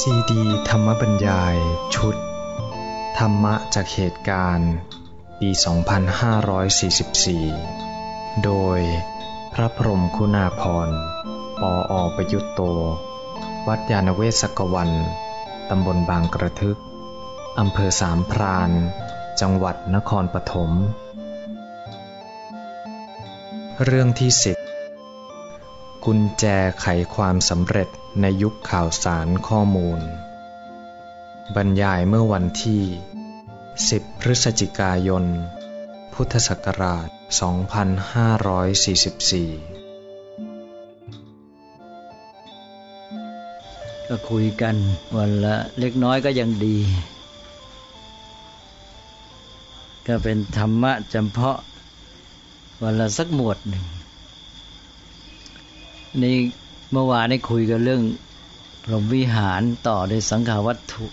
ซีดีธรรมบรรยาย ชุด ธรรมะจากเหตุการณ์ ปี 2544 โดยพระพรมคุณาพรปออประยุตโต วัดยาณเวศกวัน ตำบลบางกระทึก อำเภอสามพราน จังหวัดนครปฐม เรื่องที่สิบ กุญแจไขความสำเร็จในยุคข่าวสารข้อมูล บรรยายเมื่อวันที่ 10 พฤศจิกายน พุทธศักราช 2544 ก็คุยกันวันละเล็กน้อยก็ยังดี ก็เป็นธรรมะจำเพาะวันละสักหมวดหนึ่ง นี่เมื่อวานได้คุยกันเรื่องพรหมวิหารต่อด้วยสังขาวัตถุ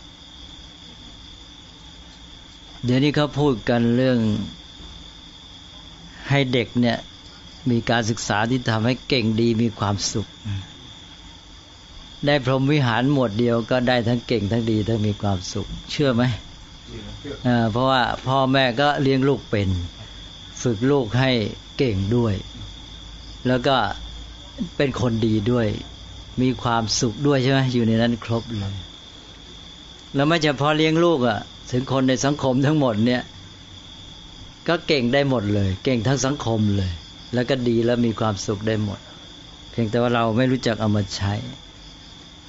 เดี๋ยวนี้เขาพูดกันเรื่องให้เด็กเนี่ยมีการศึกษาที่ทำให้เก่งดีมีความสุข ได้พรหมวิหารหมวดเดียวก็ได้ทั้งเก่งทั้งดีทั้งมีความสุข เชื่อไหมเพราะว่าพ่อแม่ก็เลี้ยงลูกเป็น ฝึกลูกให้เก่งด้วย แล้วก็ เป็นคนดีด้วย มีความสุขด้วยใช่ไหมอยู่ในนั้นครบเลย แล้วไม่เฉพาะเลี้ยงลูกอะ่ะ ถึงคนในสังคมทั้งหมดเนี่ย ก็เก่งได้หมดเลย เก่งทั้งสังคมเลย แล้วก็ดีแล้วมีความสุขได้หมด เพียงแต่ว่าเราไม่รู้จักเอามาใช้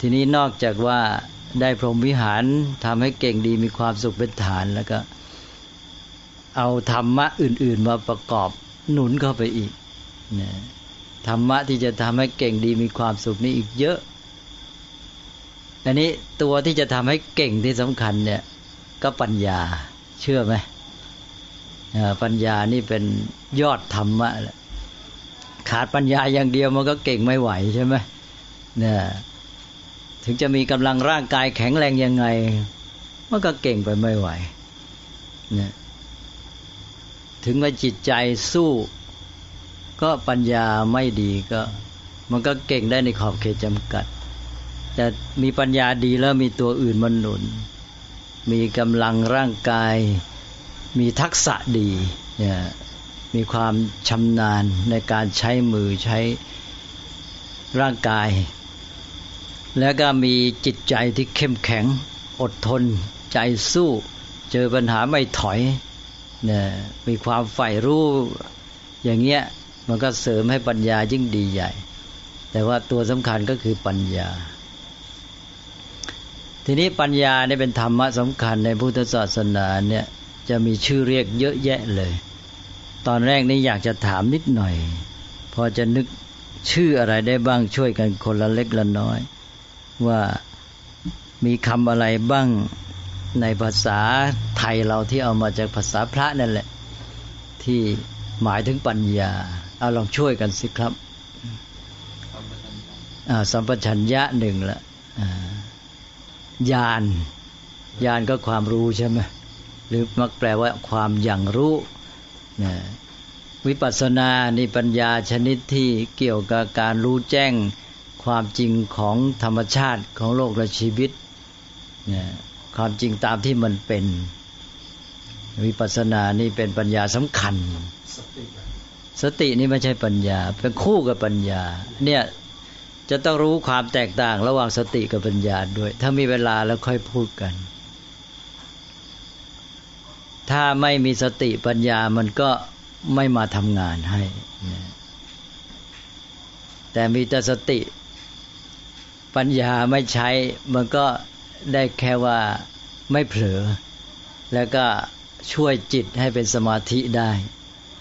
ทีนี้นอกจากว่าได้พรหมวิหารทำให้เก่งดีมีความสุขเป็นฐานแล้วก็ เอาธรรมะอื่น ๆ มาประกอบหนุนเข้าไปอีกนะ ธรรมะที่จะทำให้เก่งดีมีความสุขนี่อีกเยอะ อันนี้ตัวที่จะทำให้เก่งที่สำคัญเนี่ย ก็ปัญญาเชื่อไหมปัญญานี่เป็นยอดธรรมะแหละขาดปัญญาอย่างเดียวมันก็เก่งไม่ไหวใช่ไหมเนี่ยถึงจะมีกำลังร่างกายแข็งแรงยังไงมันก็เก่งไปไม่ไหวเนี่ยถึงว่าจิตใจสู้ ก็ปัญญาไม่ดีก็ มันก็เก่งได้ในขอบเขตจำกัด แต่มีปัญญาดีแล้วมีตัวอื่นมาหนุน มีกำลังร่างกาย มีทักษะดีเนี่ยมีความชำนาญในการใช้มือใช้ร่างกาย แล้วก็มีจิตใจที่เข้มแข็ง อดทน ใจสู้ เจอปัญหาไม่ถอยเนี่ยมีความใฝ่รู้อย่างเงี้ย มันก็เสริมให้ปัญญายิ่งดีใหญ่ แต่ว่าตัวสำคัญก็คือปัญญา ทีนี้ปัญญาเนี่ยเป็นธรรมะสำคัญในพุทธศาสนาเนี่ยจะมีชื่อเรียกเยอะแยะเลย ตอนแรกนี้อยากจะถามนิดหน่อย พอจะนึกชื่ออะไรได้บ้างช่วยกันคนละเล็กละน้อย ว่ามีคำอะไรบ้างในภาษาไทยเราที่เอามาจากภาษาพระนั่นแหละ ที่หมายถึงปัญญา เอาลองช่วยกันสิครับสัมปชัญญะหนึ่งละญาณญาณก็ความรู้ใช่ไหมหรือมักแปลว่าความอย่างรู้นะวิปัสสนานี่ปัญญาชนิดที่เกี่ยวกับการรู้แจ้งความจริงของธรรมชาติของโลกและชีวิตนะความจริงตามที่มันเป็น วิปัสสนานี่เป็นปัญญาสำคัญสติ สตินี่ไม่ใช่ปัญญา เป็นคู่กับปัญญา เนี่ยจะต้องรู้ความแตกต่างระหว่างสติกับปัญญาด้วย ถ้ามีเวลาแล้วค่อยพูดกัน ถ้าไม่มีสติปัญญามันก็ไม่มาทำงานให้ แต่มีแต่สติปัญญาไม่ใช้ มันก็ได้แค่ว่าไม่เผลอ แล้วก็ช่วยจิตให้เป็นสมาธิได้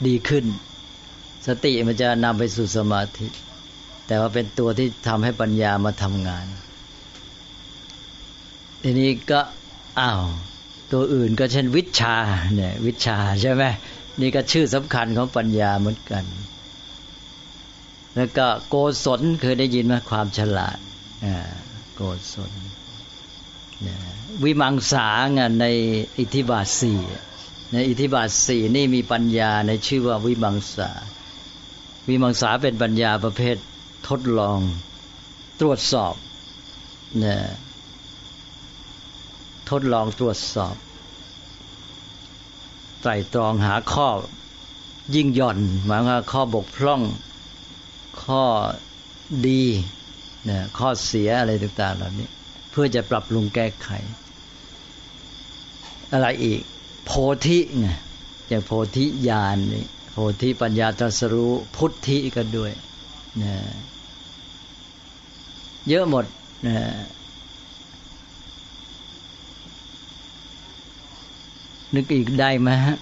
ดีขึ้น สติมันจะนำไปสู่สมาธิ แต่ว่าเป็นตัวที่ทำให้ปัญญามาทำงาน ทีนี้ก็อ้าวตัวอื่นก็เช่นวิชาเนี่ยวิชาใช่ไหมนี่ก็ชื่อสำคัญของปัญญาเหมือนกัน แล้วก็โกศลเคยได้ยินไหมความฉลาดโกศลวิมังสางานในอิทธิบาทสี่ในอิทธิบาทสี่นี่มีปัญญาในชื่อว่าวิมังสา วิมังสาเป็นปัญญาประเภททดลอง ตรวจสอบเนี่ยทดลองตรวจสอบ ไตรตรองหาข้อยิ่งหย่อนหมายว่าข้อบกพร่อง ข้อดีนะข้อเสียอะไรต่างๆเหล่านี้ เพื่อจะปรับปรุงแก้ไข อะไรอีก โพธิไงอย่างโพธิญาณนี่ โพธิปัญญาตรัสรู้พุทธิก็ด้วยนะเยอะหมดนะนึกอีกได้ไหมฮะ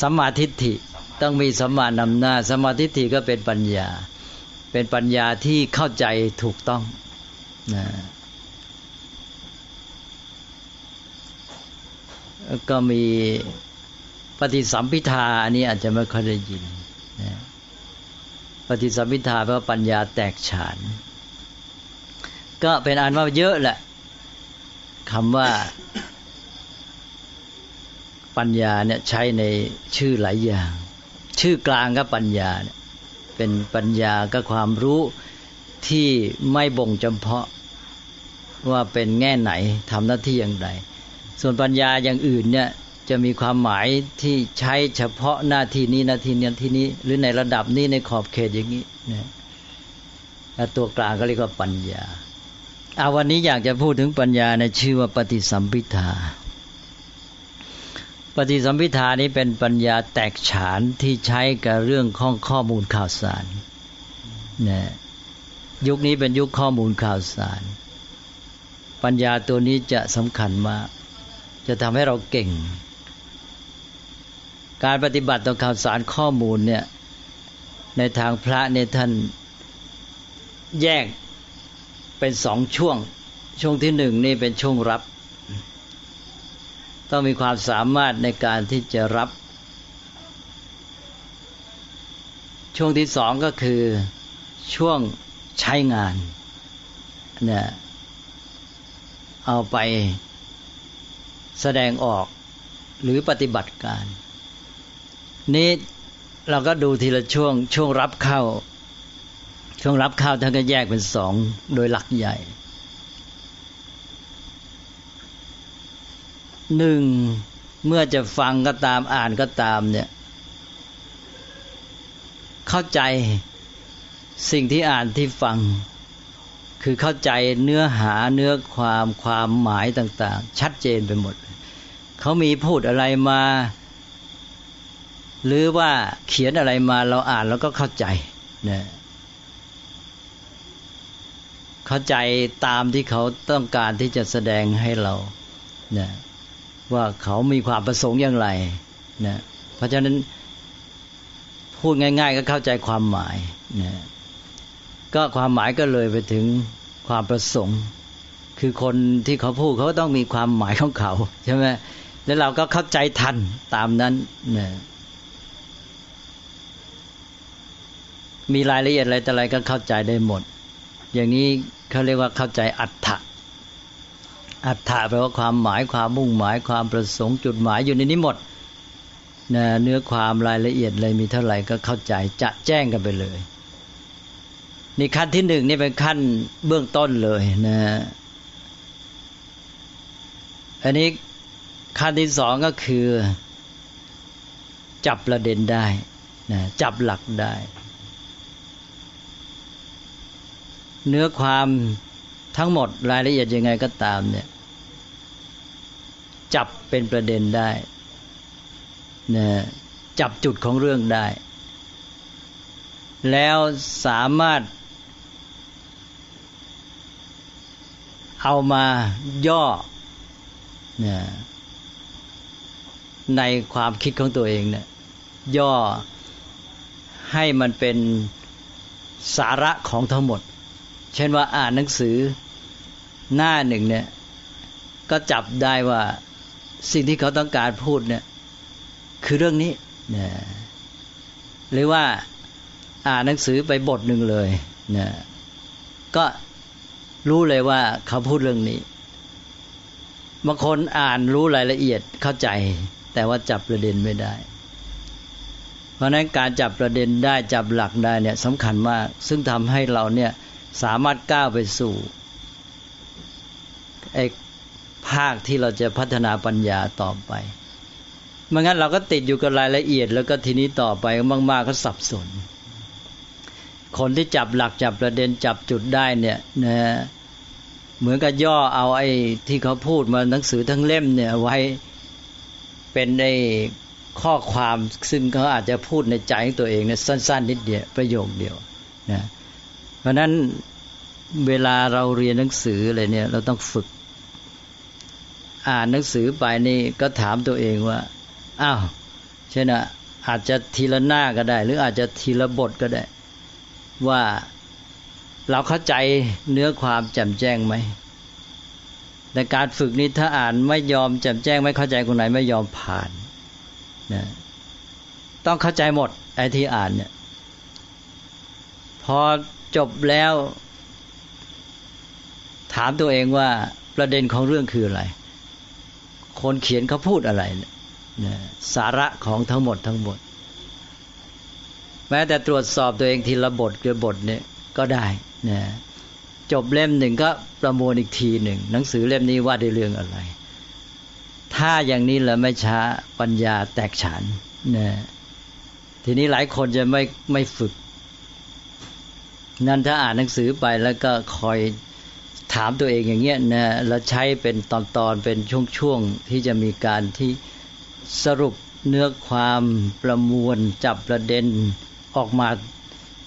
สัมมาทิฏฐิต้องมีสัมมานำหน้าสัมมาทิฏฐิก็เป็นปัญญา เป็นปัญญาที่เข้าใจถูกต้องนะก็มี ฏิสัมพิทาอันนี้อาจจะไม่ค่อยได้ยินนะปฏิสัมพิทาแปลว่าปัญญาแตกฉาน ก็เป็นอันว่าเยอะแหละคำว่า ปัญญาเนี่ยใช้ในชื่อหลายอย่าง ชื่อกลางก็ปัญญาเนี่ยเป็นปัญญาก็ความรู้ที่ไม่บ่งจำเพาะว่าเป็นแง่ไหนทำหน้าที่อย่างไร ส่วนปัญญาอย่างอื่นเนี่ย จะมีความหมายที่ใช้เฉพาะหน้าที่นี้หน้าที่นี้ที่นี้ หรือในระดับนี้ในขอบเขตอย่างนี้นะแล้วตัวกลางก็เรียกว่าปัญญาเอาวันนี้อยากจะพูดถึงปัญญาในชื่อว่าปฏิสัมพิทาปฏิสัมพิธานี้เป็นปัญญาแตกฉานที่ใช้กับเรื่องข้องข้อมูลข่าวสารนะยุคนี้เป็นยุคข้อมูลข่าวสาร ปัญญาตัวนี้จะสำคัญมากจะทำให้เราเก่ง การปฏิบัติต่อข่าวสารข้อมูลเนี่ย ในทางพระเนี่ยท่านแยกเป็นสองช่วง ช่วงที่หนึ่งนี่เป็นช่วงรับ ต้องมีความสามารถในการที่จะรับ ช่วงที่สองก็คือช่วงใช้งานเนี่ยเอาไปแสดงออกหรือปฏิบัติการ นี้เราก็ดูทีละช่วง ช่วงรับเข้า ช่วงรับเข้าท่านก็แยกเป็นสองโดยหลักใหญ่หนึ่งเมื่อจะฟังก็ตามอ่านก็ตามเนี่ย เข้าใจสิ่งที่อ่านที่ฟัง คือเข้าใจเนื้อหาเนื้อความความหมายต่าง ๆ ชัดเจนไปหมด เขามีพูดอะไรมา หรือว่าเขียนอะไรมาเราอ่านแล้วก็เข้าใจนะเข้าใจตามที่เขาต้องการที่จะแสดงให้เรานะว่าเขามีความประสงค์อย่างไรนะเพราะฉะนั้นพูดง่าย ๆ ก็เข้าใจความหมายนะก็ความหมายก็เลยไปถึงความประสงค์ คือคนที่เขาพูดเขาต้องมีความหมายของเขาใช่ไหมแล้วเราก็เข้าใจทันตามนั้นนะ มีรายละเอียดอะไรแต่อะไรก็เข้าใจได้หมด อย่างนี้เขาเรียกว่าเข้าใจอัตถะอัตถะแปลว่าความหมายความมุ่งหมายความประสงค์จุดหมายอยู่ในนี้หมดนะเนื้อความรายละเอียดเลยมีเท่าไหร่ก็เข้าใจจะแจ้งกันไปเลยนี่ขั้นที่หนึ่งนี่เป็นขั้นเบื้องต้นเลยนะอันนี้ขั้นที่สองก็คือ จับประเด็นได้นะจับหลักได้ เนื้อความทั้งหมดรายละเอียดยังไงก็ตามเนี่ย จับเป็นประเด็นได้นะจับจุดของเรื่องได้ แล้วสามารถ เอามาย่อนะในความคิดของตัวเองเนะี่ยย่อให้มันเป็นสาระของทั้งหมด เช่นว่าอ่านหนังสือหน้าหนึ่งเนี่ย ก็จับได้ว่าสิ่งที่เขาต้องการพูดเนี่ย คือเรื่องนี้นะหรือว่าอ่านหนังสือไปบทหนึ่งเลยนะก็รู้เลยว่าเขาพูดเรื่องนี้บางคนอ่านรู้รายละเอียดเข้าใจ แต่ว่าจับประเด็นไม่ได้ เพราะนั้นการจับประเด็นได้จับหลักได้เนี่ยสำคัญมาก ซึ่งทำให้เราเนี่ย สามารถก้าวไปสู่ไอ้ภาคที่เราจะพัฒนาปัญญาต่อไปไม่งั้นเราก็ติดอยู่กับรายละเอียด แล้วก็ทีนี้ต่อไปมาก ๆ ก็สับสน คนที่จับหลักจับประเด็นจับจุดได้เนี่ยนะเหมือนกับย่อเอาไอ้ที่เขาพูดมาหนังสือทั้งเล่มเนี่ยไว้เป็นในข้อความซึ่งเขาอาจจะพูดในใจของตัวเองเนี่ยสั้น ๆ นิดเดียวประโยคเดียวนะ เพราะนั้นเวลาเราเรียนหนังสืออะไรเนี่ย เราต้องฝึก อ่านหนังสือไปนี่ก็ถามตัวเองว่าอ้าวเช่นอะอาจจะทีละหน้าก็ได้ หรืออาจจะทีละบทก็ได้ ว่าเราเข้าใจเนื้อความแจ่มแจ้งไหมแต่การฝึกนี้ถ้าอ่านไม่ยอมแจ่มแจ้ง ไม่เข้าใจคนไหนไม่ยอมผ่านนะต้องเข้าใจหมดไอ้ที่อ่านเนี่ยพอ จบแล้ว ถามตัวเองว่าประเด็นของเรื่องคืออะไร คนเขียนเขาพูดอะไรนี่ยสาระของทั้งหมดทั้งหมด แม้แต่ตรวจสอบตัวเองทีละบทเกือบทเนี่ยก็ได้นะจบเล่มหนึ่งก็ประมวลอีกทีหนึ่ง หนังสือเล่มนี้ว่าได้เรื่องอะไร ถ้าอย่างนี้แล้วไม่ช้าปัญญาแตกฉานนะทีนี้หลายคนจะไม่ไม่ฝึก นั่นถ้าอ่านหนังสือไปแล้วก็คอยถามตัวเองอย่างเงี้ยนะแล้วใช้เป็นตอนๆเป็นช่วงๆที่จะมีการที่สรุปเนื้อความประมวลจับประเด็นออกมา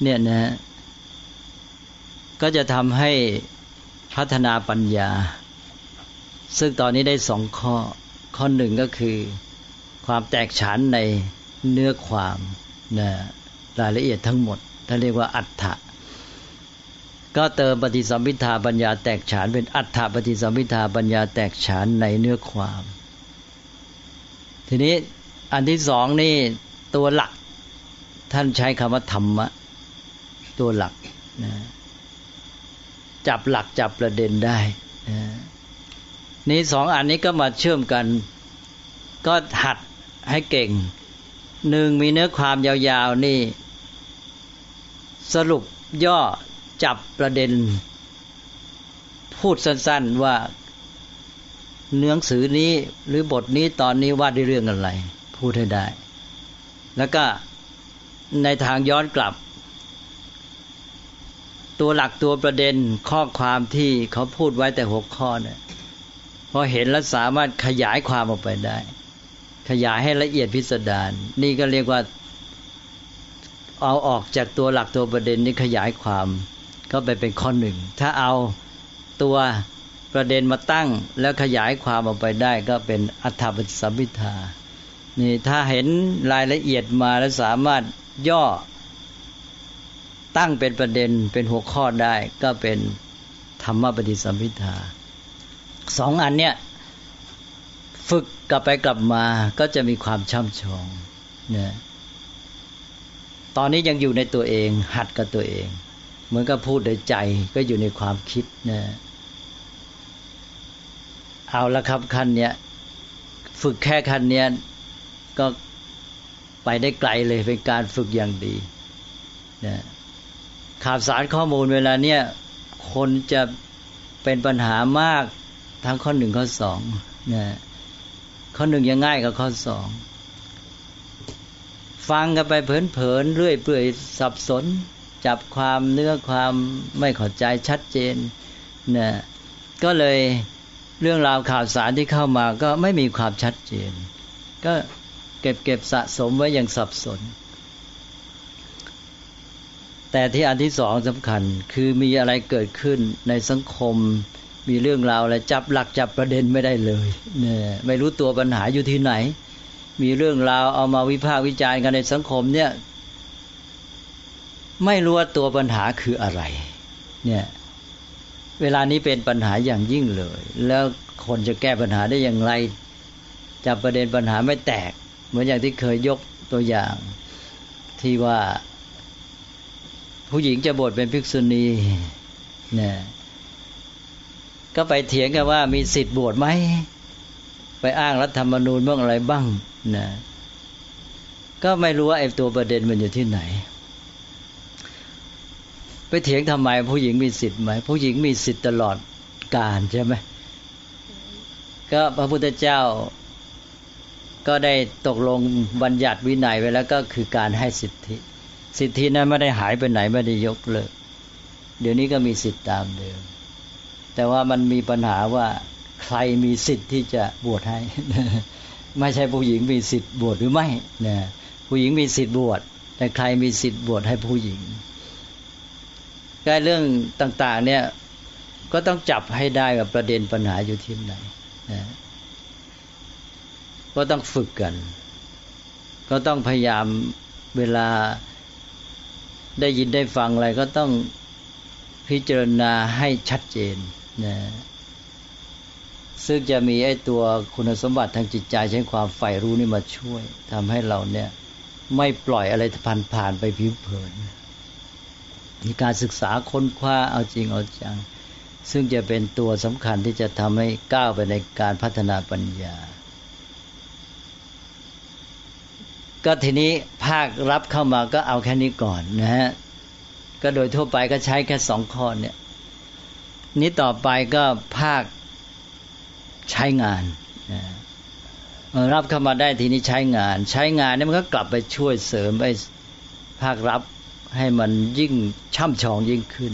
เนี่ยนะก็จะทำให้พัฒนาปัญญา ซึ่งตอนนี้ได้สองข้อ ข้อหนึ่งก็คือ ความแตกฉานในเนื้อความนะรายละเอียดทั้งหมดท่านเรียกว่าอัฏฐะ ก็เติมปฏิสัมพิทาปัญญาแตกฉานเป็นอัฏฐปฏิสัมพิทาปัญญาแตกฉานในเนื้อความ ทีนี้อันที่สองนี่ตัวหลัก ท่านใช้คำว่าธรรมะ ตัวหลักนะจับหลักจับประเด็นได้นะนี่สองอันนี้ก็มาเชื่อมกัน ก็หัดให้เก่งหนึ่งมีเนื้อความยาวๆนี่ สรุปย่อ จับประเด็น พูดสั้น ๆว่าเนื้อสือนี้หรือบทนี้ตอนนี้ว่าด้วยเรื่องอะไร พูดให้ได้ แล้วก็ในทางย้อนกลับ ตัวหลักตัวประเด็นข้อความที่เขาพูดไว้แต่หกข้อเนี่ยพอเห็นแล้วสามารถขยายความออกไปได้ ขยายให้ละเอียดพิสดารนี่ก็เรียกว่าเอาออกจากตัวหลักตัวประเด็นนี้ขยายความ ก็ไปเป็นข้อหนึ่ง ถ้าเอาตัวประเด็นมาตั้งแล้วขยายความออกไปได้ก็เป็นอัฏฐปฏิสัมพิทานี่ถ้าเห็นรายละเอียดมาแล้วสามารถย่อตั้งเป็นประเด็นเป็นหัวข้อได้ก็เป็นธรรมปฏิสัมพิทาสองอันเนี้ยฝึกกลับไปกลับมาก็จะมีความช่ำชองเนี่ยตอนนี้ยังอยู่ในตัวเอง หัดกับตัวเอง เหมือนกับพูดโดยใจก็อยู่ในความคิดนะเอาละครับขั้นเนี้ยฝึกแค่ขั้นเนี้ยก็ไปได้ไกลเลยเป็นการฝึกอย่างดีนะข่าวสารข้อมูลเวลาเนี้ยคนจะเป็นปัญหามากทั้งข้อหนึ่งข้อสองนะข้อหนึ่งยังง่ายกับข้อสองฟังกันไปเพลินๆเรื่อยเปื่อยสับสน จับความเนื้อความไม่เข้าใจชัดเจนนะก็เลยเรื่องราวข่าวสารที่เข้ามาก็ไม่มีความชัดเจน ก็เก็บเก็บสะสมไว้อย่างสับสน แต่ที่อันที่สองสำคัญคือมีอะไรเกิดขึ้นในสังคม มีเรื่องราวอะไรจับหลักจับประเด็นไม่ได้เลยเนี่ยไม่รู้ตัวปัญหาอยู่ที่ไหน มีเรื่องราวเอามาวิพากษ์วิจารณ์กันในสังคมเนี่ย ไม่รู้ว่าตัวปัญหาคืออะไร เนี่ย เวลานี้เป็นปัญหาอย่างยิ่งเลย แล้วคนจะแก้ปัญหาได้อย่างไรจับประเด็นปัญหาไม่แตก เหมือนอย่างที่เคยยกตัวอย่างที่ว่า ผู้หญิงจะบวชเป็นภิกษุณี เนี่ย ก็ไปเถียงกันว่ามีสิทธิ์บวชไหม ไปอ้างรัฐธรรมนูญเมื่ออะไรบ้างนะก็ไม่รู้ว่าไอ้ตัวประเด็นมันอยู่ที่ไหน ไปเถียงทำไมผู้หญิงมีสิทธิ์ไหมผู้หญิงมีสิทธิ์ตลอดการใช่ไหมก็พระพุทธเจ้าก็ได้ตกลงบัญญัติวินัยไว้แล้วก็คือการให้สิทธิ สิทธินั้นไม่ได้หายไปไหนไม่ได้ยกเลิก เดี๋ยวนี้ก็มีสิทธิตามเดิม แต่ว่ามันมีปัญหาว่าใครมีสิทธิ์ที่จะบวชให้ ไม่ใช่ผู้หญิงมีสิทธิ์บวชหรือไม่นะผู้หญิงมีสิทธิ์บวชแต่ใครมีสิทธิ์บวชให้ผู้หญิง ก็เรื่องต่างๆ เนี่ย ก็ต้องจับให้ได้กับประเด็นปัญหาอยู่ที่ไหนนะก็ต้องฝึกกัน ก็ต้องพยายามเวลาได้ยินได้ฟังอะไรก็ต้องพิจารณาให้ชัดเจนนะซึ่งจะมีไอ้ตัวคุณสมบัติทางจิตใจใช้ความใฝ่รู้นี่มาช่วยทำให้เราเนี่ย ไม่ปล่อยอะไรผ่านผ่านไปผิวเผิน การศึกษาค้นคว้าเอาจริงเอาจัง ซึ่งจะเป็นตัวสำคัญที่จะทำให้ก้าวไปในการพัฒนาปัญญา ก็ทีนี้ภาครับเข้ามาก็เอาแค่นี้ก่อนนะฮะ ก็โดยทั่วไปก็ใช้แค่สองข้อเนี่ย นี้ต่อไปก็ภาคใช้งานนะรับเข้ามาได้ทีนี้ใช้งาน ใช้งานเนี่มันก็กลับไปช่วยเสริมไอ้ภาครับ ให้มันยิ่งช่ำชองยิ่งขึ้น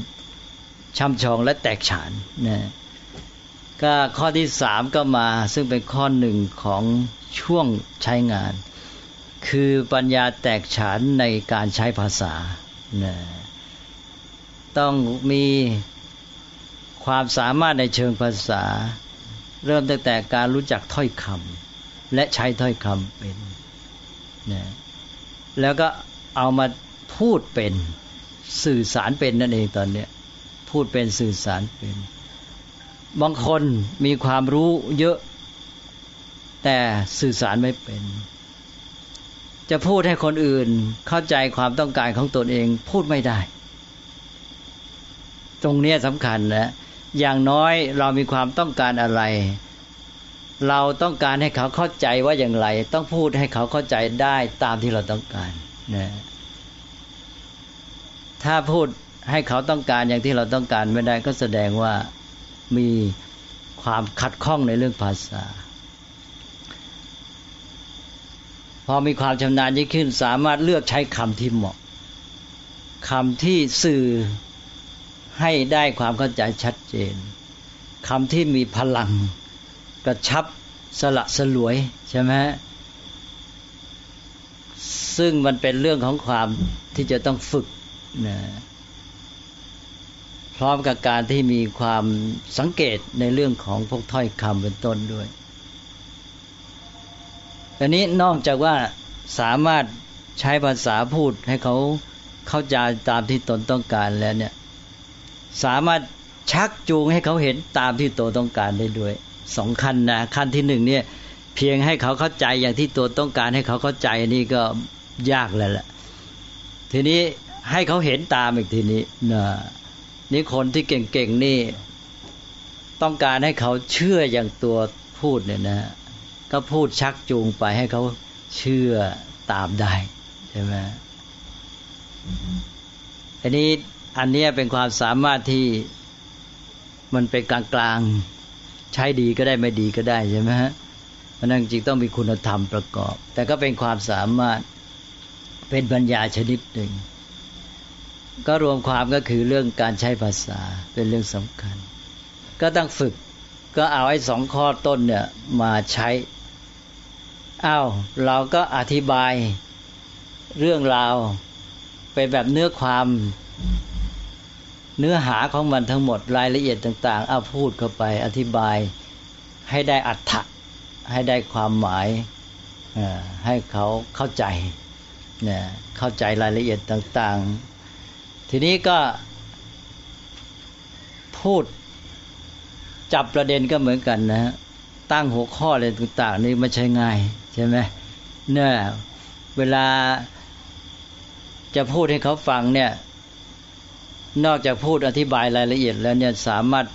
ช่ำชองและแตกฉานนะก็ข้อที่สามก็มาซึ่งเป็นข้อหนึ่งของช่วงใช้งาน คือปัญญาแตกฉานในการใช้ภาษานะต้องมีความสามารถในเชิงภาษา เริ่มตั้งแต่การรู้จักถ้อยคำและใช้ถ้อยคำเป็นนะแล้วก็เอามา พูดเป็นสื่อสารเป็นนั่นเองตอนเนี้ยพูดเป็นสื่อสารเป็น บางคนมีความรู้เยอะแต่สื่อสารไม่เป็น จะพูดให้คนอื่นเข้าใจความต้องการของตนเองพูดไม่ได้ ตรงนี้สำคัญนะ อย่างน้อยเรามีความต้องการอะไร เราต้องการให้เขาเข้าใจว่าอย่างไร ต้องพูดให้เขาเข้าใจได้ตามที่เราต้องการนะ ถ้าพูดให้เขาต้องการอย่างที่เราต้องการไม่ได้ก็แสดงว่ามีความขัดข้องในเรื่องภาษา พอมีความชำนาญยิ่งขึ้น สามารถเลือกใช้คำที่เหมาะคำที่สื่อให้ได้ความเข้าใจชัดเจนคำที่มีพลังกระชับสละสลวยใช่ไหมซึ่งมันเป็นเรื่องของความที่จะต้องฝึก นะพร้อมกับการที่มีความสังเกตในเรื่องของพวกถ้อยคำเป็นต้นด้วยอันนี้นอกจากว่าสามารถใช้ภาษาพูดให้เขาเข้าใจตามที่ตนต้องการแล้วเนี่ย สามารถชักจูงให้เขาเห็นตามที่ตัวต้องการได้ด้วยสองขั้นนะขั้นที่หนึ่งเนี่ย เพียงให้เขาเข้าใจอย่างที่ตัวต้องการให้เขาเข้าใจนี่ก็ยากแล้วแหละทีนี้ ให้เขาเห็นตามอีกทีนี้นะนี่คนที่เก่งๆนี่ ต้องการให้เขาเชื่ออย่างตัวพูดเนี่ยนะก็พูดชักจูงไปให้เขาเชื่อตามได้ใช่ไหมอันนี้อันนี้เป็นความสามารถที่มันเป็นกลางๆ ใช้ดีก็ได้ไม่ดีก็ได้ใช่ไหมฮะเพราะนั้นจริงต้องมีคุณธรรมประกอบ แต่ก็เป็นความสามารถเป็นปัญญาชนิดหนึ่ง ก็รวมความก็คือเรื่องการใช้ภาษาเป็นเรื่องสำคัญ ก็ต้องฝึกก็เอาไอ้สองข้อต้นเนี่ยมาใช้อ้าวเราก็อธิบายเรื่องราวเป็นแบบเนื้อความเนื้อหาของมันทั้งหมดรายละเอียดต่าง ๆ เอาพูดเข้าไปอธิบายให้ได้อัตถะให้ได้ความหมายให้เขาเข้าใจเนี่ยเข้าใจรายละเอียดต่าง ๆ ทีนี้ก็พูดจับประเด็นก็เหมือนกันนะตั้งหัวข้ออะไรต่างๆนี่ไม่ใช่ง่ายใช่ไหมเนี่ยเวลาจะพูดให้เขาฟังเนี่ย นอกจากพูดอธิบายรายละเอียดแล้วเนี่ยสามารถ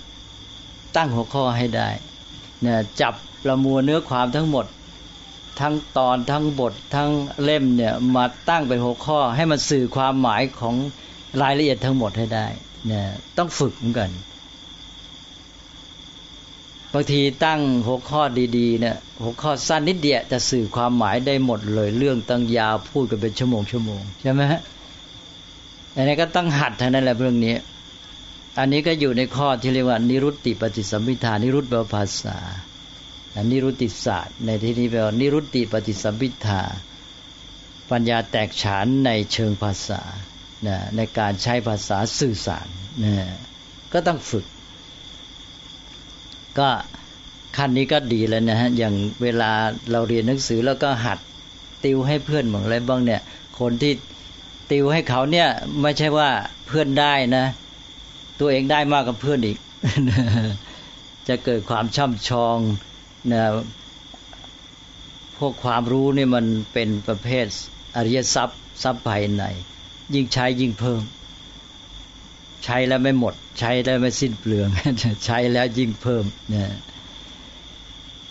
ตั้งหัวข้อให้ได้เนี่ยจับประมวลเนื้อความทั้งหมด ทั้งตอนทั้งบททั้งเล่มเนี่ยมาตั้งเป็นหัวข้อให้มันสื่อความหมายของ รายละเอียดทั้งหมดให้ได้เนี่ยต้องฝึกเหมือนกันบางทีตั้งหัวข้อดีๆเนี่ยหัวข้อสั้นนิดเดียวจะสื่อความหมายได้หมดเลย เรื่องตั้งยาวพูดกันเป็นชั่วโมงชั่วโมงใช่ไหมฮะอันนี้ก็ต้องหัดเท่านั้นแหละเรื่องนี้ อันนี้ก็อยู่ในข้อที่เรียกว่านิรุตติปฏิสัมพิธานิรุตแปลภาษานิรุตติศาสตร์ ในที่นี้แปลว่านิรุตติปฏิสัมพิธาปัญญาแตกฉานในเชิงภาษา ในการใช้ภาษาสื่อสารนะก็ต้องฝึก ก็ขั้นนี้ก็ดีแล้วนะฮะอย่างเวลาเราเรียนหนังสือแล้วก็หัดติวให้เพื่อนบางอะไรบ้างเนี่ย คนที่ติวให้เขาเนี่ยไม่ใช่ว่าเพื่อนได้นะ ตัวเองได้มากกว่าเพื่อนอีก จะเกิดความช่ำชองนะพวกความรู้นี่มันเป็นประเภทอริยทรัพย์ทรัพย์ภายใน ยิ่งใช้ยิ่งเพิ่ม ใช้แล้วไม่หมด ใช้แล้วไม่สิ้นเปลือง ใช้แล้วยิ่งเพิ่มเนี่ย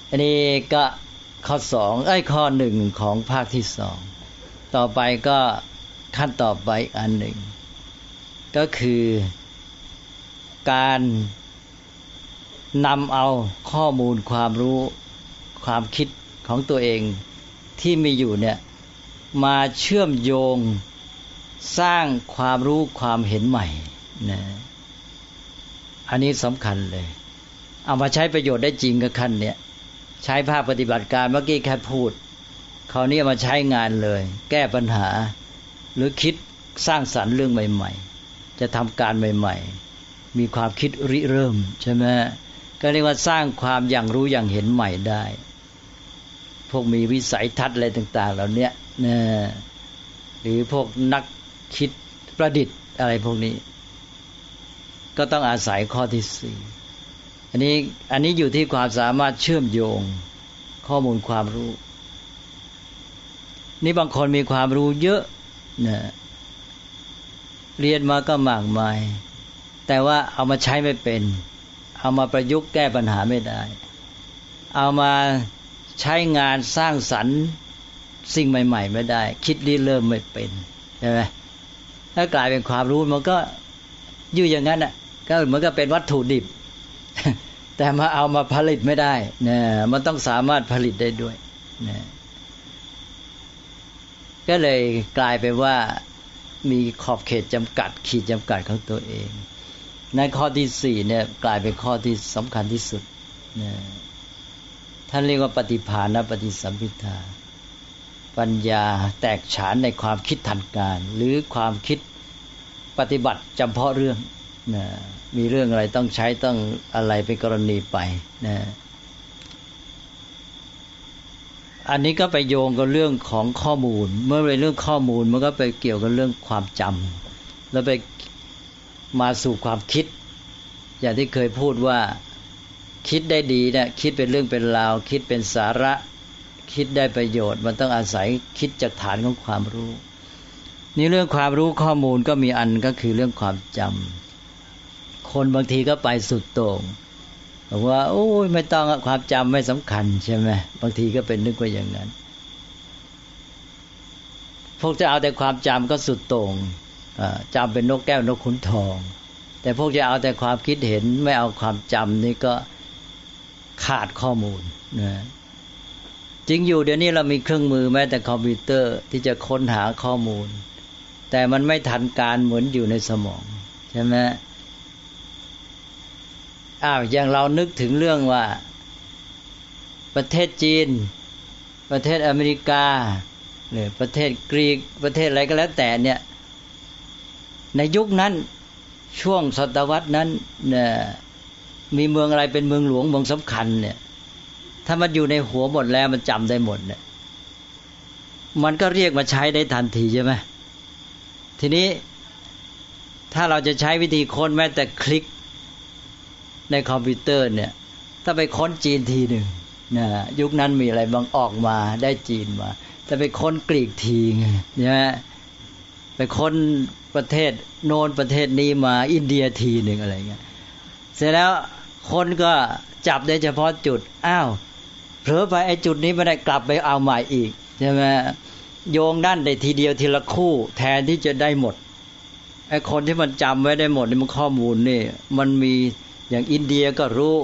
อันนี้ก็ข้อสองไอ้ข้อหนึ่งของภาคที่สองต่อไปก็ขั้นต่อไปอันหนึ่ง ก็คือการนำเอาข้อมูลความรู้ความคิดของตัวเองที่มีอยู่เนี่ยมาเชื่อมโยง สร้างความรู้ความเห็นใหม่นะอันนี้สำคัญเลย เอามาใช้ประโยชน์ได้จริงกับขั้นเนี่ยใช้ภาคปฏิบัติการเมื่อกี้แค่พูดคราวนี้มาใช้งานเลย แก้ปัญหา หรือคิดสร้างสรรค์เรื่องใหม่ ๆ จะทำการใหม่ ๆ มีความคิดริเริ่มใช่ไหมก็เรียกว่าสร้างความอย่างรู้อย่างเห็นใหม่ได้ พวกมีวิสัยทัศน์อะไรต่าง ๆ เหล่านี้นะหรือพวกนัก คิดประดิษฐ์อะไรพวกนี้ ก็ต้องอาศัยข้อที่สี่อันนี้อันนี้อยู่ที่ความสามารถเชื่อมโยงข้อมูลความรู้ นี่บางคนมีความรู้เยอะนะเรียนมาก็มากมาย แต่ว่าเอามาใช้ไม่เป็น เอามาประยุกต์แก้ปัญหาไม่ได้ เอามาใช้งานสร้างสรรค์สิ่งใหม่ ๆ ไม่ได้ คิดรีเริ่มไม่เป็นใช่ไหม ถ้ากลายเป็นความรู้มันก็อยู่อย่างนั้นอะ ก็เหมือนกับเป็นวัตถุดิบ แต่มาเอามาผลิตไม่ได้นะมันต้องสามารถผลิตได้ด้วยนะก็เลยกลายเป็นว่ามีขอบเขตจำกัด ขีดจำกัดของตัวเองในข้อที่สี่เนี่ยกลายเป็นข้อที่สำคัญที่สุดนะท่านเรียกว่าปฏิภาณปฏิสัมพิทาปัญญาแตกฉานในความคิดทันการ หรือความคิด ปฏิบัติจำเพาะเรื่องนะมีเรื่องอะไรต้องใช้ต้องอะไรเป็นกรณีไปนะอันนี้ก็ไปโยงกับเรื่องของข้อมูล เมื่อเป็นเรื่องข้อมูลมันก็ไปเกี่ยวกับเรื่องความจำแล้วไปมาสู่ความคิด อย่างที่เคยพูดว่าคิดได้ดีเนะี่ยคิดเป็นเรื่องเป็นราว คิดเป็นสาระ คิดได้ประโยชน์ มันต้องอาศัยคิดจากฐานของความรู้ นี่เรื่องความรู้ข้อมูลก็มีอันก็คือเรื่องความจำคนบางทีก็ไปสุดโต่งบอกว่าโอ้ยไม่ต้องความจำไม่สำคัญใช่ไหมบางทีก็เป็นนึกว่าอย่างนั้นพวกจะเอาแต่ความจำก็สุดโต่งจำเป็นนกแก้วนกขุนทอง แต่พวกจะเอาแต่ความคิดเห็นไม่เอาความจำนี่ก็ขาดข้อมูลนะจริงอยู่เดี๋ยวนี้เรามีเครื่องมือแม้แต่คอมพิวเตอร์ที่จะค้นหาข้อมูล แต่มันไม่ทันการเหมือนอยู่ในสมองใช่ไหมอ้าวอย่างเรานึกถึงเรื่องว่า ประเทศจีน ประเทศอเมริกาหรือประเทศกรีกประเทศอะไรก็แล้วแต่เนี่ย ในยุคนั้นช่วงศตวรรษนั้นเนี่ยมีเมืองอะไรเป็นเมืองหลวงเมืองสำคัญเนี่ย ถ้ามันอยู่ในหัวหมดแล้วมันจำได้หมดเนี่ยมันก็เรียกมาใช้ได้ทันทีใช่ไหม ทีนี้ถ้าเราจะใช้วิธีค้นแม้แต่คลิกในคอมพิวเตอร์เนี่ย ถ้าไปค้นจีนทีหนึ่งนะยุคนั้นมีอะไรบางออกมาได้จีนมาแต่ไปค้นกรีกทีไงใช่ไหมไปค้นประเทศโน้นประเทศนี้มาอินเดียทีหนึ่งอะไรเงี้ยเสร็จแล้วคนก็จับได้เฉพาะจุด อ้าวเผลอไปไอ้จุดนี้ไม่ได้กลับไปเอาใหม่อีกใช่ไหม โยงด้านได้ทีเดียวทีละคู่ แทนที่จะได้หมดไอ้คนที่มันจำไว้ได้หมดนี่มันข้อมูลนี่มันมีอย่างอินเดียก็รู้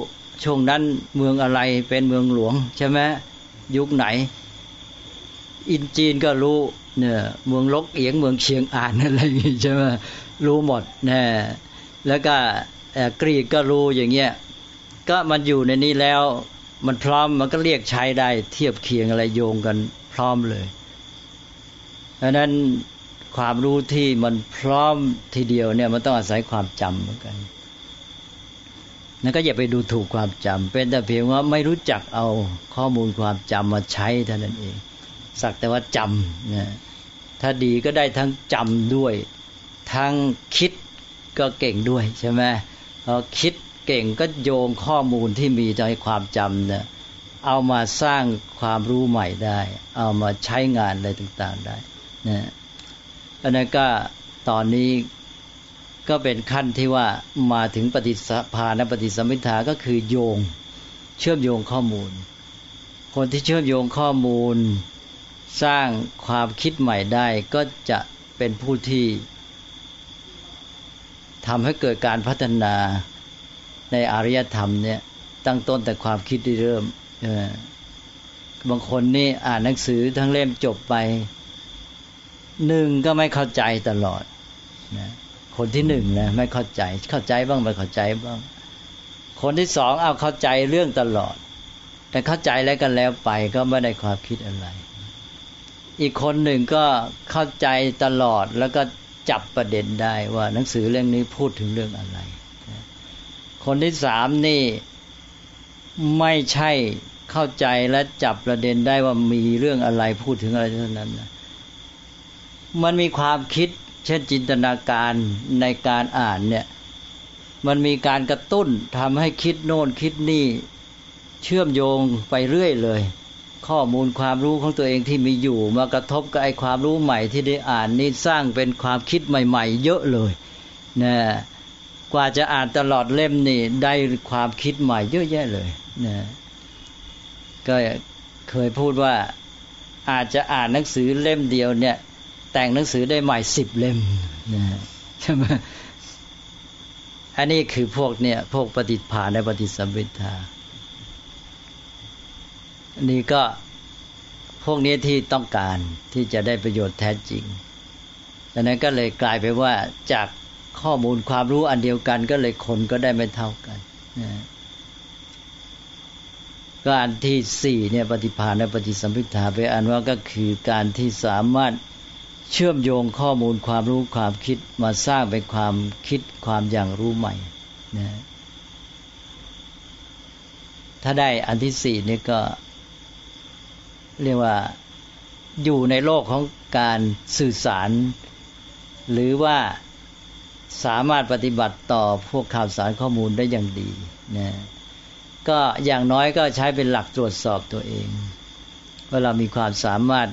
ช่วงนั้นเมืองอะไรเป็นเมืองหลวง ใช่ไหมยุคไหน อินจีนก็รู้เนี่ยเมืองลกเอียงเมืองเชียงอ่านอะไรอย่างงี้ใช่ไหมรู้หมดนะแล้วก็กรีกก็รู้อย่างเงี้ยก็มันอยู่ในนี้แล้วมันพร้อมมันก็เรียกใช้ได้เทียบเคียงอะไรโยงกันพร้อมเลย ราะนั้นความรู้ที่มันพร้อมทีเดียวเนี่ยมันต้องอาศัยความจำเหมือนกันนั่นก็อย่าไปดูถูกความจำเป็นแต่เพียงว่าไม่รู้จักเอาข้อมูลความจำมาใช้เท่านั้นเอง สักแต่ว่าจำนะถ้าดีก็ได้ทั้งจำด้วย ทั้งคิดก็เก่งด้วยใช่ไหมพอคิดเก่งก็โยงข้อมูลที่มีในความจำเนี่ยเอามาสร้างความรู้ใหม่ได้ เอามาใช้งานอะไรต่าง ๆ ได้ นะอันนั้นก็ตอนนี้ก็เป็นขั้นที่ว่ามาถึงปฏิสภาณปฏิสมิทาก็คือโยงเชื่อมโยงข้อมูล คนที่เชื่อมโยงข้อมูล สร้างความคิดใหม่ได้ก็จะเป็นผู้ที่ทำให้เกิดการพัฒนาในอารยธรรมเนี่ยตั้งต้นแต่ความคิดที่เริ่มบางคนนี่อ่านหนังสือทั้งเล่มจบไป หนึ่งก็ไม่เข้าใจตลอดนะคนที่หนึ่งนะไม่เข้าใจ เข้าใจบ้างไม่เข้าใจบ้าง คนที่สองเอาเข้าใจเรื่องตลอด แต่เข้าใจแล้วกันแล้วไปก็ไม่ได้ความคิดอะไร อีกคนหนึ่งก็เข้าใจตลอดแล้วก็จับประเด็นได้ว่าหนังสือเรื่องนี้พูดถึงเรื่องอะไร คนที่สามนี่ไม่ใช่เข้าใจและจับประเด็นได้ว่ามีเรื่องอะไรพูดถึงอะไรเท่านั้นนะ มันมีความคิด เช่นจินตนาการในการอ่านเนี่ย มันมีการกระตุ้นทำให้คิดโน่นคิดนี่ เชื่อมโยงไปเรื่อยเลย ข้อมูลความรู้ของตัวเองที่มีอยู่ มากระทบกับไอ้ความรู้ใหม่ที่ได้อ่านนี่สร้างเป็นความคิดใหม่ ๆ เยอะเลยนะกว่าจะอ่านตลอดเล่มนี่ได้ความคิดใหม่เยอะแยะเลยนะก็เคยพูดว่าอาจจะอ่านหนังสือเล่มเดียวเนี่ย แต่งหนังสือได้ใหม่สิบเล่มนะใช่ไหมอันนี้คือพวกเนี่ย พวกปฏิภาณในปฏิสัมพิทาอันนี้ก็พวกนี้ที่ต้องการที่จะได้ประโยชน์แท้จริงดังนั้นก็เลยกลายไปว่าจากข้อมูลความรู้อันเดียวกัน ก็เลยคนก็ได้ไม่เท่ากันนะการที่สี่เนี่ยปฏิภาณและปฏิสัมพิทาไปอันว่าก็คือการที่สามารถ เชื่อมโยงข้อมูลความรู้ความคิดมาสร้างเป็นความคิดความอย่างรู้ใหม่นะถ้าได้อันที่สี่นี่ก็เรียกว่าอยู่ในโลกของการสื่อสาร หรือว่าสามารถปฏิบัติต่อพวกข่าวสารข้อมูลได้อย่างดีนะก็อย่างน้อยก็ใช้เป็นหลักตรวจสอบตัวเองว่าเรามีความสามารถ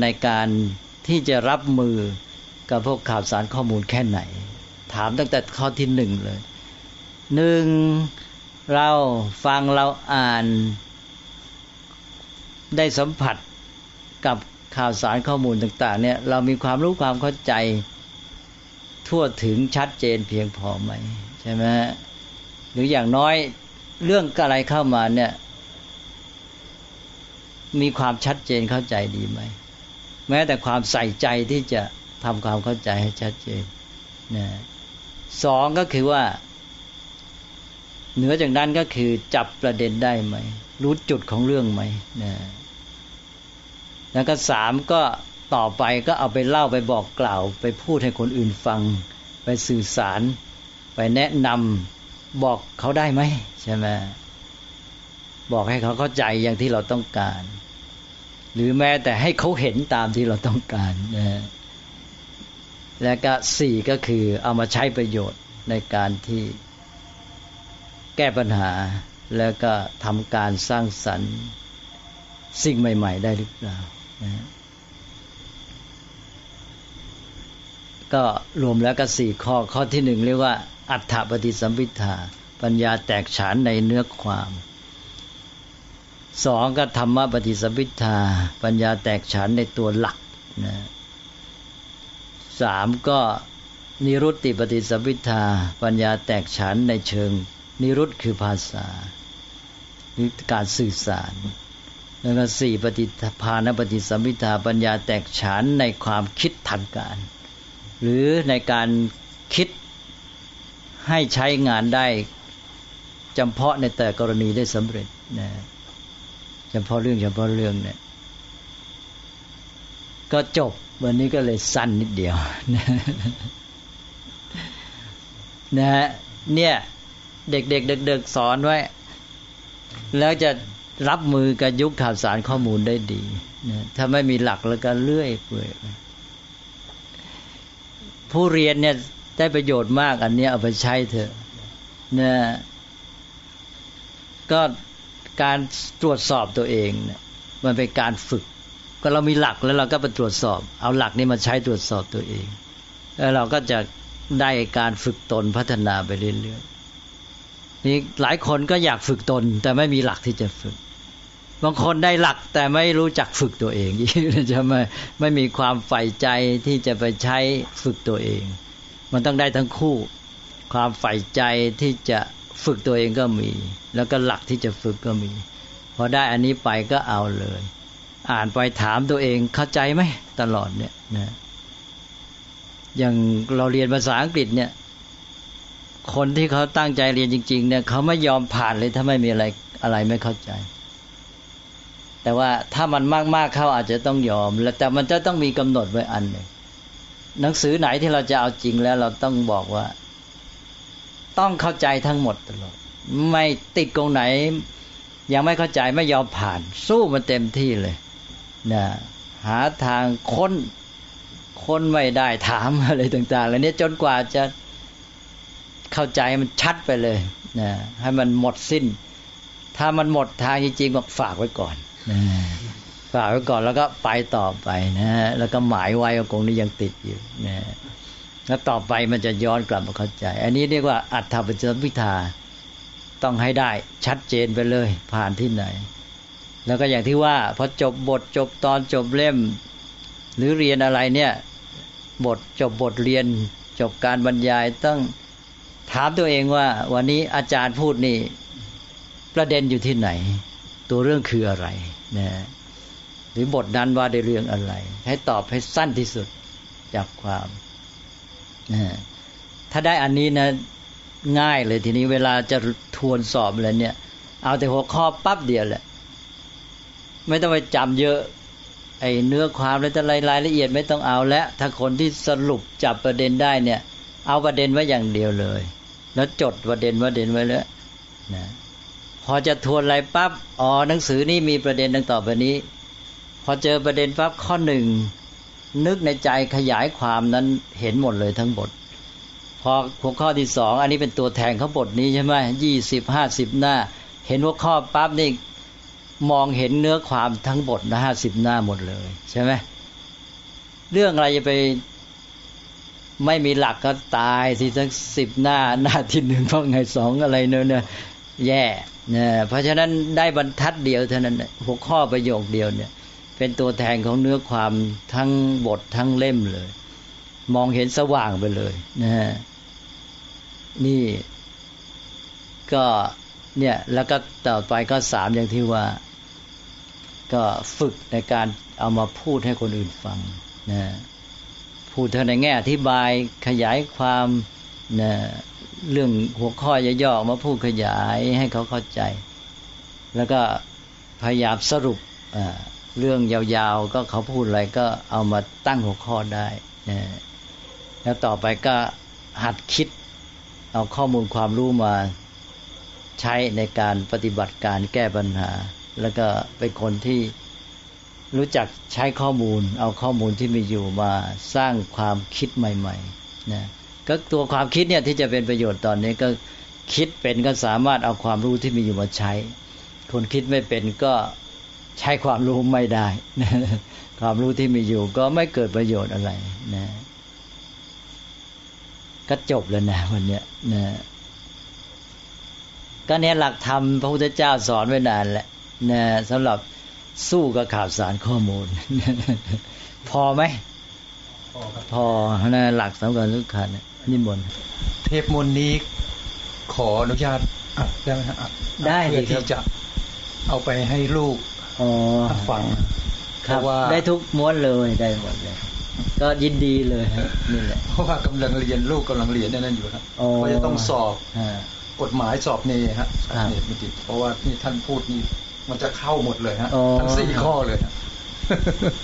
ในการที่จะรับมือกับพวกข่าวสารข้อมูลแค่ไหน ถามตั้งแต่ข้อที่หนึ่งเลยหนึ่งเราฟังเราอ่าน ได้สัมผัสกับข่าวสารข้อมูลต่าง ๆ เนี่ยเรามีความรู้ความเข้าใจทั่วถึงชัดเจนเพียงพอไหมใช่ไหมหรืออย่างน้อยเรื่องอะไรเข้ามาเนี่ย มีความชัดเจนเข้าใจดีไหม แม้แต่ความใส่ใจที่จะทำความเข้าใจให้ชัดเจนนะสองก็คือว่า เหนือจากนั้นก็คือจับประเด็นได้ไหม รู้จุดของเรื่องไหมนะแล้วก็สามก็ต่อไปก็เอาไปเล่าไปบอกกล่าว ไปพูดให้คนอื่นฟัง ไปสื่อสาร ไปแนะนำบอกเขาได้ไหมใช่ไหมบอกให้เขาเข้าใจอย่างที่เราต้องการ หรือแม้แต่ให้เขาเห็นตามที่เราต้องการนะและก็สี่ก็คือเอามาใช้ประโยชน์ในการที่แก้ปัญหา แล้วก็ทำการสร้างสรรค์สิ่งใหม่ ๆ ได้หรือเปล่านะก็รวมแล้วก็สี่ข้อข้อที่หนึ่งเรียกว่า อัฏฐปฏิสัมพิทาปัญญาแตกฉานในเนื้อความ สองก็ธรรมปฏิสัมพิทา ปัญญาแตกฉานในตัวหลักนะสามก็นิรุตติปฏิสัมพิทา ปัญญาแตกฉานในเชิง นิรุตคือภาษาหรือการสื่อสาร แล้วก็สี่ปฏิภาณปฏิสัมพิทา ปัญญาแตกฉานในความคิดทันการ หรือในการคิดให้ใช้งานได้จำเพาะในแต่กรณีได้สำเร็จนะ เฉพาะเรื่องเฉพาะเรื่องเนี่ย ก็จบวันนี้ก็เลยสั้นนิดเดียวนะฮะเนี่ย เด็กๆเด็กๆสอนไว้ แล้วจะรับมือกับยุคข่าวสารข้อมูลได้ดีนะถ้าไม่มีหลักแล้วก็เลื่อยเปื่อยผู้เรียนเนี่ยได้ประโยชน์มากอันนี้เอาไปใช้เถอะนะก็ การตรวจสอบตัวเองเนี่ยมันเป็นการฝึก ก็เรามีหลักแล้วเราก็ไปตรวจสอบ เอาหลักนี้มาใช้ตรวจสอบตัวเอง แล้วเราก็จะได้การฝึกตนพัฒนาไปเรื่อยๆนี่หลายคนก็อยากฝึกตน แต่ไม่มีหลักที่จะฝึก บางคนได้หลักแต่ไม่รู้จักฝึกตัวเองจะไม่ไม่มีความใฝ่ใจที่จะไปใช้ฝึกตัวเอง มันต้องได้ทั้งคู่ ความใฝ่ใจที่จะ ฝึกตัวเองก็มี แล้วก็หลักที่จะฝึกก็มี พอได้อันนี้ไปก็เอาเลย อ่านไปถามตัวเองเข้าใจไหมตลอดเนี่ยนะอย่างเราเรียนภาษาอังกฤษเนี่ย คนที่เขาตั้งใจเรียนจริง ๆ เนี่ยเขาไม่ยอมผ่านเลยถ้าไม่มีอะไรอะไรไม่เข้าใจ แต่ว่าถ้ามันมากๆเข้าอาจจะต้องยอม แล้วแต่มันจะต้องมีกำหนดไว้อันหนึ่งหนังสือไหนที่เราจะเอาจริงแล้วเราต้องบอกว่า ต้องเข้าใจทั้งหมดตลอดไม่ติดตรงไหน ยังไม่เข้าใจไม่ยอมผ่าน สู้มันเต็มที่เลยนะหาทางค้นค้นไม่ได้ถามอะไรต่างๆแล้วนี้จนกว่าจะเข้าใจมันชัดไปเลยนะให้มันหมดสิ้น ถ้ามันหมดทางจริงๆบอกฝากไว้ก่อนนะฝากไว้ก่อนแล้วก็ไปต่อไปนะแล้วก็หมายไว้ว่ากงนี้ยังติดอยู่นะ แล้วต่อไปมันจะย้อนกลับมาเข้าใจ อันนี้เรียกว่าอัตถปัจจวิทาต้องให้ได้ชัดเจนไปเลย ผ่านที่ไหน แล้วก็อย่างที่ว่าพอจบบทจบตอนจบเล่ม หรือเรียนอะไรเนี่ย บทจบบทเรียน จบการบรรยายต้องถามตัวเองว่า วันนี้อาจารย์พูดนี่ ประเด็นอยู่ที่ไหน ตัวเรื่องคืออะไรนะหรือบทนั้นว่าได้เรื่องอะไร ให้ตอบให้สั้นที่สุดจากความ ถ้าได้อันนี้นะง่ายเลยทีนี้เวลาจะทวนสอบอะไรเนี่ย เอาแต่หัวข้อปั๊บเดียวแหละ ไม่ต้องไปจำเยอะ ไอ้เนื้อความอะไรแต่รายละเอียดไม่ต้องเอาแล้ว ถ้าคนที่สรุปจับประเด็นได้เนี่ย เอาประเด็นไว้อย่างเดียวเลย แล้วจดประเด็นประเด็นไว้แล้วนะพอจะทวนอะไรปั๊บอ๋อหนังสือนี่มีประเด็นดังต่อไปนี้ พอเจอประเด็นปั๊บข้อหนึ่ง นึกในใจขยายความนั้นเห็นหมดเลยทั้งบท พอหัวข้อที่สองอันนี้เป็นตัวแทนเขาบทนี้ใช่ไหมยี่สิบห้าสิบหน้า เห็นหัวข้อปั๊บนี่มองเห็นเนื้อความทั้งบทนะห้าสิบหน้าหมดเลยใช่ไหมเรื่องอะไรจะไปไม่มีหลักก็ตายสิทั้งสิบหน้าหน้าที่หนึ่งเพราะไงสองอะไรเนอะเนี่ยแย่เนี่ยเพราะฉะนั้นได้บรรทัดเดียวเท่านั้นหัวข้อประโยคเดียวเนี่ย เป็นตัวแทนของเนื้อความทั้งบททั้งเล่มเลย มองเห็นสว่างไปเลยนะฮะนี่ ก็เนี่ยแล้วก็ต่อไปก็สามอย่างที่ว่า ก็ฝึกในการเอามาพูดให้คนอื่นฟังนะพูดเท่าในแง่อธิบายขยายความนะเรื่องหัวข้อย่อๆมาพูดขยายให้เขาเข้าใจ แล้วก็พยายามสรุปอ่า เรื่องยาวๆ ก็เขาพูดอะไรก็เอามาตั้งหัวข้อได้นะแล้วต่อไปก็หัดคิด เอาข้อมูลความรู้มาใช้ในการปฏิบัติการแก้ปัญหา แล้วก็เป็นคนที่รู้จักใช้ข้อมูล เอาข้อมูลที่มีอยู่มาสร้างความคิดใหม่ๆนะก็ตัวความคิดเนี่ยที่จะเป็นประโยชน์ตอนนี้ก็คิดเป็นก็สามารถเอาความรู้ที่มีอยู่มาใช้ คนคิดไม่เป็นก็ ใช้ความรู้ไม่ได้ความรู้ที่มีอยู่ก็ไม่เกิดประโยชน์อะไรนะก็จบแล้วนะวันเนี้ยนะก็เนี้ยหลักธรรมพระพุทธเจ้าสอนไว้นานแหละนะสำหรับสู้กับข่าวสารข้อมูล พอไหม พอพอนะหลักสำคัญทุกขันนิมนต์เทพมนนี้ขออนุญาตอัดได้ไหมฮะอัดได้เพื่อดีครับที่จะเอาไปให้ลูกอ๋อ ฟังครัเพบราะว่าได้ทุกม้วนเลยได้หมดเลย ก็ยินดีเลยฮะนี่แหละเพราะว่ากำลังเรียนลูกกำลังเรียนนั่นอยู่ครับอ๋อก็จะต้องสอบฮะกฎหมายสอบเนฮะสอครับบเนมิติเพราะว่านี่ท่านพูดนี่มันจะเข้าหมดเลยฮะอ๋อทั้งสี่ข้อเลยฮะ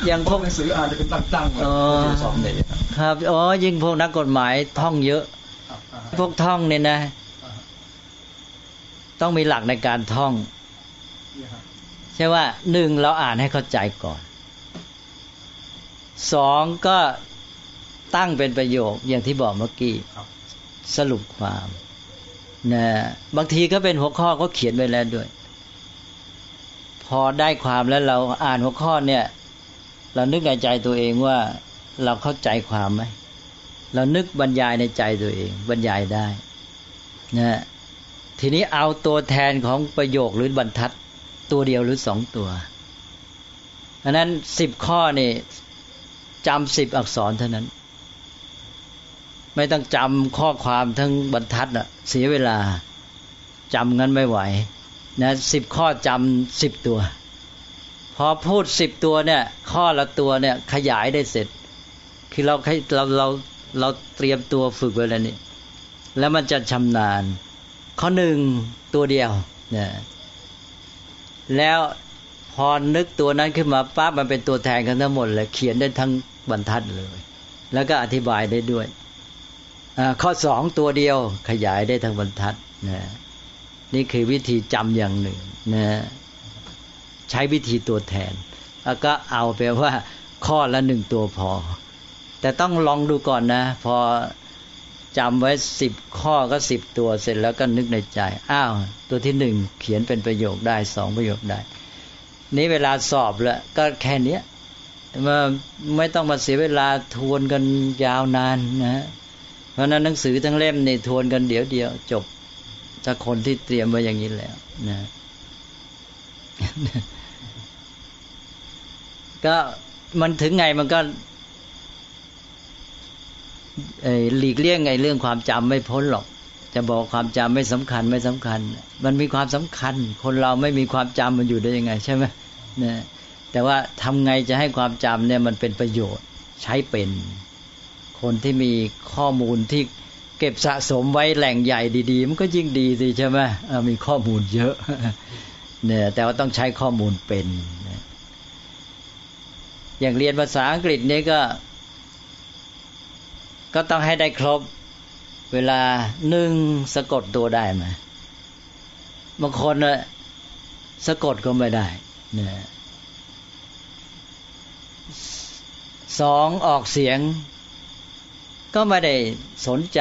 อย่างพวกหนังสืออ่านจะเป็นตั้งๆเลยอ๋อที่สอบเนฮะครับอ๋อยิ่งพวกนักกฎหมายท่องเยอะครับอ่าพวกท่องเนี่ยนะอ่าต้องมีหลักในการท่องนี่ฮะใช่ว่าหนึ่งเราอ่านให้เข้าใจก่อนสองก็ตั้งเป็นประโยคอย่างที่บอกเมื่อกี้สรุปความนะบางทีก็เป็นหัวข้อก็เขียนไว้แล้วด้วย พอได้ความแล้วเราอ่านหัวข้อเนี่ย เรานึกในใจตัวเองว่าเราเข้าใจความไหมเรานึกบรรยายในใจตัวเอง บรรยายได้นะทีนี้เอาตัวแทนของประโยคหรือบรรทัด ตัวเดียวหรือสองตัวอันนั้นสิบข้อนี่จำสิบอักษรเท่านั้น ไม่ต้องจำข้อความทั้งบรรทัดอะเสียเวลาจำงั้นไม่ไหวนะสิบข้อจำสิบตัว พอพูดสิบตัวเนี่ย ข้อละตัวเนี่ย ขยายได้เสร็จ คือเราเราเราเราเตรียมตัวฝึกไว้แล้วนี่แล้วมันจะชำนาญ ข้อหนึ่งตัวเดียวเนะ แล้วพอนึกตัวนั้นขึ้นมาปั๊บมันเป็นตัวแทนกันทั้งหมดเลยเขียนได้ทั้งบรรทัดเลย แล้วก็อธิบายได้ด้วยข้อสองตัวเดียวขยายได้ทั้งบรรทัดนะนี่คือวิธีจำอย่างหนึ่งนะใช้วิธีตัวแทน แล้วก็เอาไปว่าข้อละหนึ่งตัวพอ แต่ต้องลองดูก่อนนะ พอ จำไว้สิบข้อก็สิบตัวเสร็จแล้วก็นึกในใจอ้าวตัวที่หนึ่งเขียนเป็นประโยคได้สองประโยคได้ นี้เวลาสอบแล้วก็แค่นี้มาไม่ต้องมาเสียเวลาทวนกันยาวนานนะเพราะนั้นหนังสือทั้งเล่มนี่ทวนกันเดี๋ยวเดียวจบถ้าคนที่เตรียมไว้อย่างนี้แล้วนะก็มันถึงไงมันก็ หลีกเลี่ยงไงเรื่องความจำไม่พ้นหรอก จะบอกความจำไม่สำคัญไม่สำคัญ มันมีความสำคัญ คนเราไม่มีความจำมันอยู่ได้ยังไง ใช่ไหมนะแต่ว่าทำไงจะให้ความจำเนี่ยมันเป็นประโยชน์ใช้เป็น คนที่มีข้อมูลที่เก็บสะสมไว้แหล่งใหญ่ดีๆ มันก็ยิ่งดีสิใช่ไหมมีข้อมูลเยอะเนี่ยแต่ว่าต้องใช้ข้อมูลเป็น อย่างเรียนภาษาอังกฤษนี่ก็ ก็ต้องให้ได้ครบ เวลาหนึ่งสะกดตัวได้ไหมบางคนนะสะกดก็ไม่ได้นี่ยสองออกเสียง ก็ไม่ได้สนใจ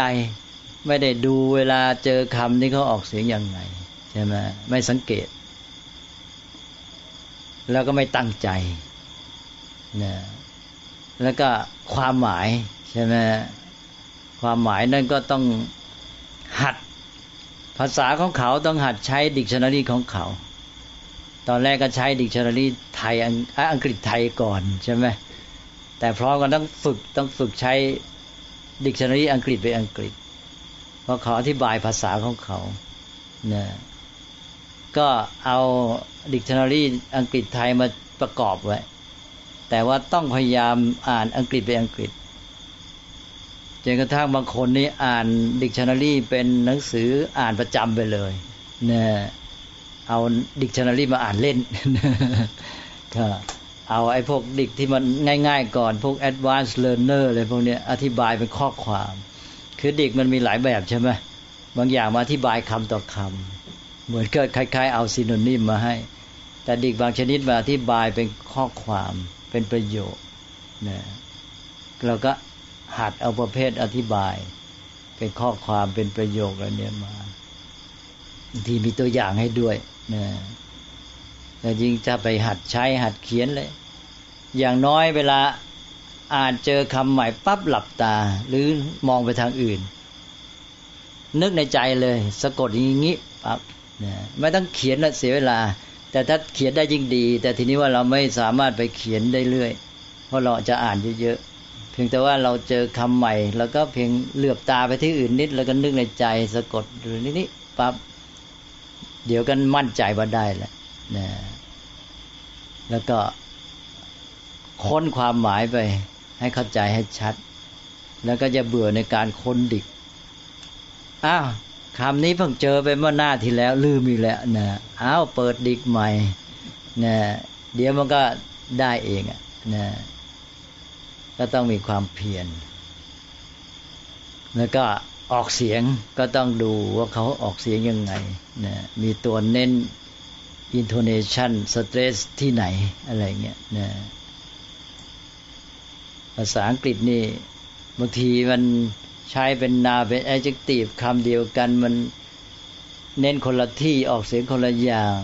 ไม่ได้ดูเวลาเจอคำที่เขาออกเสียงยังไงใช่ไหมไม่สังเกต แล้วก็ไม่ตั้งใจนะแล้วก็ความหมายใช่ไหม ความหมายนั่นก็ต้องหัดภาษาของเขาต้องหัดใช้ดิกชันนารีของเขา ตอนแรกก็ใช้ดิกชันนารีไทยอังกฤษไทยก่อนใช่ไหมแต่พร้อมกันต้องฝึกต้องฝึกใช้ดิกชันนารีอังกฤษไปอังกฤษ เพราะเขาอธิบายภาษาของเขาเนะก็เอาดิกชันนารีอังกฤษไทยมาประกอบไว้ แต่ว่าต้องพยายามอ่านอังกฤษไปอังกฤษ จนกระทั่งบางคนนี่อ่านดิกชันนารีเป็นหนังสืออ่านประจำไปเลยนะเอาดิกชันนารีมาอ่านเล่นก็เอาไอ้พวกดิกที่มันง่าย ๆ ก่อนพวก advanced learner อะไรพวกนี้อธิบายเป็นข้อความ คือดิกมันมีหลายแบบใช่ไหมบางอย่างมาอธิบายคำต่อคำเหมือนเกิดคล้าย ๆ เอา synonym มาให้ แต่ดิกบางชนิดมาอธิบายเป็นข้อความเป็นประโยคนะเราก็ หัดเอาประเภทอธิบาย เป็นข้อความเป็นประโยคอะไรเนี่ยมาบางทีมีตัวอย่างให้ด้วยนะแต่ยิ่งจะไปหัดใช้หัดเขียนเลย อย่างน้อยเวลาอ่านเจอคำใหม่ปั๊บหลับตา หรือมองไปทางอื่น นึกในใจเลย สะกดอย่างนี้ปั๊บนะไม่ต้องเขียนนะเสียเวลา แต่ถ้าเขียนได้ยิ่งดี แต่ทีนี้ว่าเราไม่สามารถไปเขียนได้เรื่อย เพราะเราจะอ่านเยอะ พียงแต่ว่าเราเจอคำใหม่แล้วก็เพียงเหลือบตาไปที่อื่นนิด แล้วก็นึกในใจสะกดหรือนิดๆปั๊บเดี๋ยวกันมั่นใจว่าได้แหละนะแล้วก็ค้นความหมายไป ให้เข้าใจให้ชัด แล้วก็จะเบื่อในการค้นดิกอ้าวคำนี้เพิ่งเจอไปเมื่อหน้าที่แล้วลืมอีกแล้วนะอ้าวเปิดดิกใหม่นะเดี๋ยวมันก็ได้เองอะนะ ก็ต้องมีความเพียร แล้วก็ออกเสียงก็ต้องดูว่าเขาออกเสียงยังไงนะมีตัวเน้น intonation stress ที่ไหนอะไรเงี้ยนะภาษาอังกฤษนี่บางทีมันใช้เป็นนาเป็น adjective คำเดียวกันมันเน้นคนละที่ออกเสียงคนละอย่าง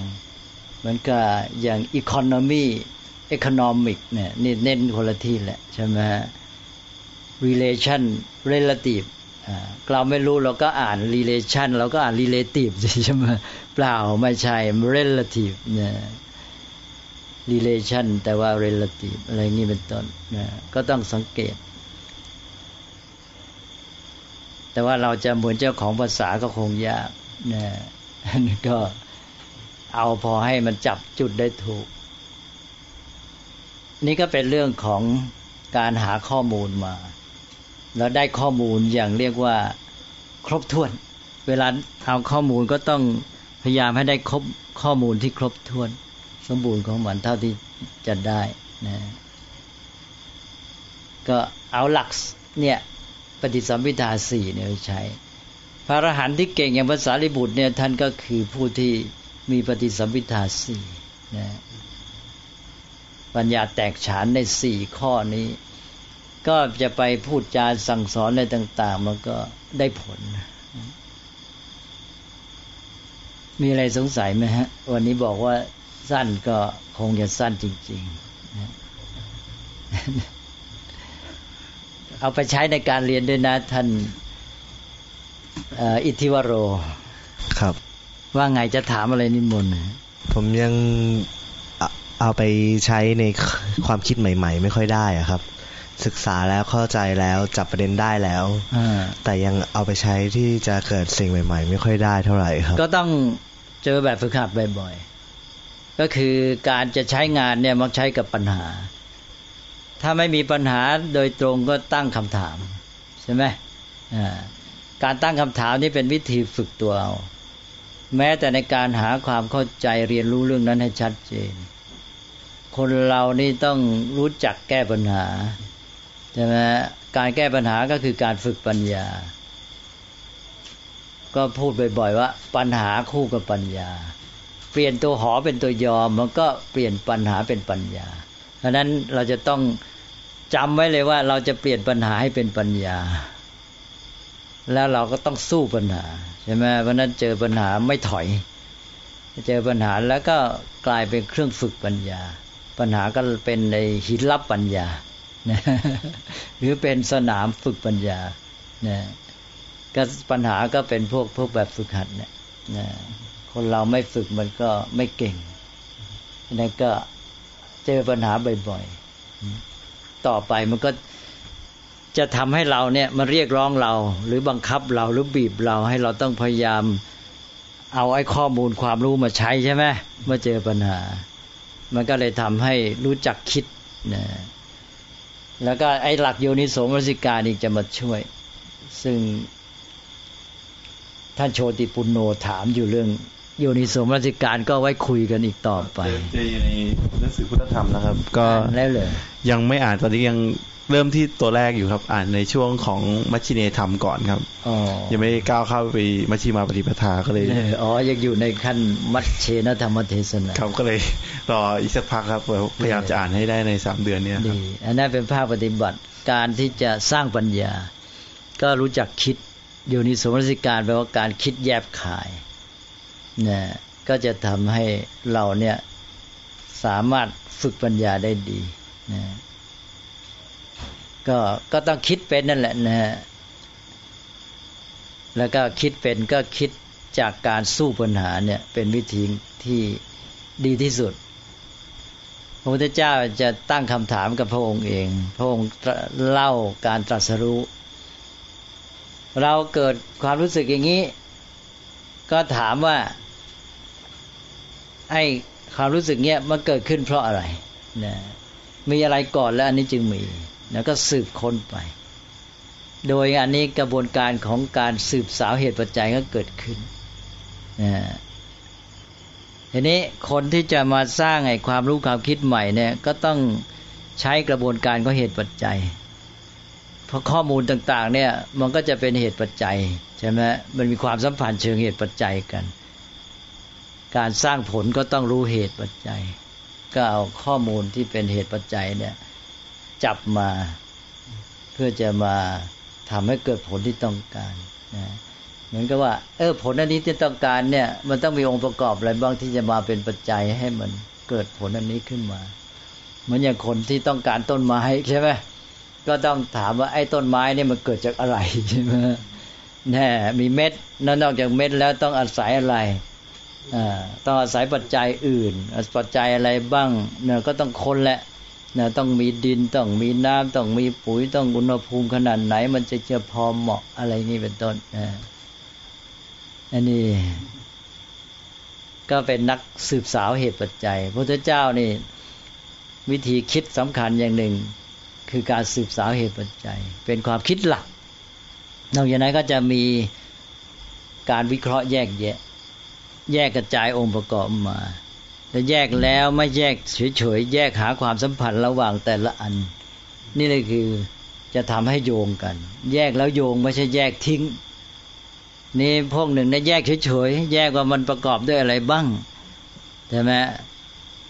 เหมือนกับอย่าง economy economic เนี่ยนี่เน้นคนละที่แหละใช่ไหม relation relative เราไม่รู้เราก็อ่าน relation เราก็อ่าน relative ใช่ไหมเปล่าไม่ใช่ relative เนี่ย relation แต่ว่า relative อะไรงี้เป็นต้นนะก็ต้องสังเกต แต่ว่าเราจะเหมือนเจ้าของภาษาก็คงยากนะก็เอาพอให้มันจับจุดได้ถูก นี่ก็เป็นเรื่องของการหาข้อมูลมาเราได้ข้อมูลอย่างเรียกว่าครบถ้วน เวลาเอาข้อมูลก็ต้องพยายามให้ได้ครบข้อมูลที่ครบถ้วน สมบูรณ์ของมันเท่าที่จะได้นะก็เอาหลักเนี่ยปฏิสัมพิทาสี่เนี่ยใช้ พระอรหันต์ที่เก่งอย่างภาษาลิบุตรเนี่ยท่านก็คือผู้ที่มีปฏิสัมพิทาสี่นะ ปัญญาแตกฉานในสี่ข้อนี้ ก็จะไปพูดจาสั่งสอนอะไรต่าง ๆ มันก็ได้ผล มีอะไรสงสัยไหมฮะ วันนี้บอกว่าสั้นก็คงจะสั้นจริงๆ เอาไปใช้ในการเรียนด้วยนะท่านอิทธิวโร ครับ ว่าไงจะถามอะไรนิมนต์ผมยัง เอาไปใช้ในความคิดใหม่ ๆ ไม่ค่อยได้อะครับ ศึกษาแล้วเข้าใจแล้วจับประเด็นได้แล้วแต่ยังเอาไปใช้ที่จะเกิดสิ่งใหม่ ๆ ไม่ค่อยได้เท่าไหร่ครับ ก็ต้องเจอแบบฝึกหัดบ่อย ๆ ก็คือการจะใช้งานเนี่ยมักใช้กับปัญหา ถ้าไม่มีปัญหาโดยตรงก็ตั้งคำถามใช่ไหมการตั้งคำถามนี่เป็นวิธีฝึกตัวเอาแม้แต่ในการหาความเข้าใจเรียนรู้เรื่องนั้นให้ชัดเจน คนเรานี่ต้องรู้จักแก้ปัญหาใช่ไหมการแก้ปัญหาก็คือการฝึกปัญญา ก็พูดบ่อยๆว่า ปัญหาคู่กับปัญญา เปลี่ยนตัวหอเป็นตัวยอม มันก็เปลี่ยนปัญหาเป็นปัญญา เพราะนั้นเราจะต้องจำไว้เลยว่า เราจะเปลี่ยนปัญหาให้เป็นปัญญา แล้วเราก็ต้องสู้ปัญหาใช่ไหมเพราะนั้นเจอปัญหาไม่ถอย เจอปัญหาแล้วก็กลายเป็นเครื่องฝึกปัญญา ปัญหาก็เป็นในหินลับปัญญานะหรือเป็นสนามฝึกปัญญานะก็ปัญหาก็เป็นพวกพวกแบบฝึกหัดเนี่ยนะคนเราไม่ฝึกมันก็ไม่เก่งนั่นก็เจอปัญหาบ่อยๆ ต่อไปมันก็จะทำให้เราเนี่ยมาเรียกร้องเรา หรือบังคับเราหรือบีบเราให้เราต้องพยายามเอาไอ้ข้อมูลความรู้มาใช้ใช่ไหมเมื่อเจอปัญหา มันก็เลยทำให้รู้จักคิดนะแล้วก็ไอ้หลักโยนิโสมนสิการอีกจะมาช่วย ซึ่งท่านโชติปุณโนถามอยู่เรื่อง โยนิโสมนสิการก็ไว้คุยกันอีกต่อไปจะอยู่ในหนังสือพุทธธรรมนะครับ ก็แล้วเลยยังไม่อ่านตอนนี้ยังเริ่มที่ตัวแรกอยู่ครับ อ่านในช่วงของมัชชิเนธรรมก่อนครับยังไม่ก้าวเข้าไปมัชชิมาปฏิปทาก็เลยอ๋อยังอยู่ในขั้นมัชเชนธรรมเทศนาครับก็เลยรออีกสักพักครับพยายามจะอ่านให้ได้ในสามเดือนนี้ดีอันนั้นเป็นภาคปฏิบัติการที่จะสร้างปัญญา ก็รู้จักคิดอยู่ในสมรสิการแปลว่าการคิดแยบขาย นะก็จะทำให้เราเนี่ยสามารถฝึกปัญญาได้ดีนะก็ก็ต้องคิดเป็นนั่นแหละนะฮะแล้วก็คิดเป็นก็คิดจากการสู้ปัญหาเนี่ยเป็นวิธีที่ดีที่สุด พระพุทธเจ้าจะตั้งคำถามกับพระองค์เอง พระองค์เล่าการตรัสรู้ เราเกิดความรู้สึกอย่างนี้ ก็ถามว่า ไอ้ความรู้สึกเนี้ยมันเกิดขึ้นเพราะอะไรนะมีอะไรก่อนแล้วอันนี้จึงมี แล้วก็สืบค้นไป โดยอันนี้กระบวนการของการสืบสาวเหตุปัจจัยก็เกิดขึ้นนะทีนี้คนที่จะมาสร้างไอ้ความรู้ความคิดใหม่เนี่ย ก็ต้องใช้กระบวนการของเหตุปัจจัย เพราะข้อมูลต่าง ๆ เนี่ย มันก็จะเป็นเหตุปัจจัยใช่ไหมมันมีความสัมพันธ์เชิงเหตุปัจจัยกัน การสร้างผลก็ต้องรู้เหตุปัจจัย ก็เอาข้อมูลที่เป็นเหตุปัจจัยเนี่ยจับมาเพื่อจะมาทำให้เกิดผลที่ต้องการนะเหมือนกับว่า เออผลอันนี้ที่ต้องการเนี่ย มันต้องมีองค์ประกอบอะไรบ้างที่จะมาเป็นปัจจัยให้มันเกิดผลอันนี้ขึ้นมาเหมือนอย่างคนที่ต้องการต้นไม้ใช่ไหมก็ต้องถามว่าไอ้ต้นไม้เนี่ยมันเกิดจากอะไรใช่ไหมแน่มีเม็ดนอกจากเม็ดแล้วต้องอาศัยอะไร ต้องอาศัยปัจจัยอื่นปัจจัยอะไรบ้างเนี่ยก็ต้องคนแหละนะต้องมีดินต้องมีน้ำต้องมีปุ๋ยต้องอุณหภูมิขนาดไหน มันจะจะพอเหมาะอะไรนี่เป็นต้นอันนี้ ก็เป็นนักสืบสาวเหตุปัจจัยพระเจ้านี่ วิธีคิดสำคัญอย่างหนึ่ง คือการสืบสาวเหตุปัจจัย เป็นความคิดหลักนอกจากนั้นก็จะมีการวิเคราะห์แยกแยะ แยกกระจายองค์ประกอบมาแต่แยกแล้วไม่แยกเฉยๆแยกหาความสัมพันธ์ระหว่างแต่ละอัน นี่เลยคือจะทำให้โยงกัน แยกแล้วโยงไม่ใช่แยกทิ้ง นี่พวกหนึ่งเนี่ยแยกเฉยๆแยกว่ามันประกอบด้วยอะไรบ้างใช่ไหม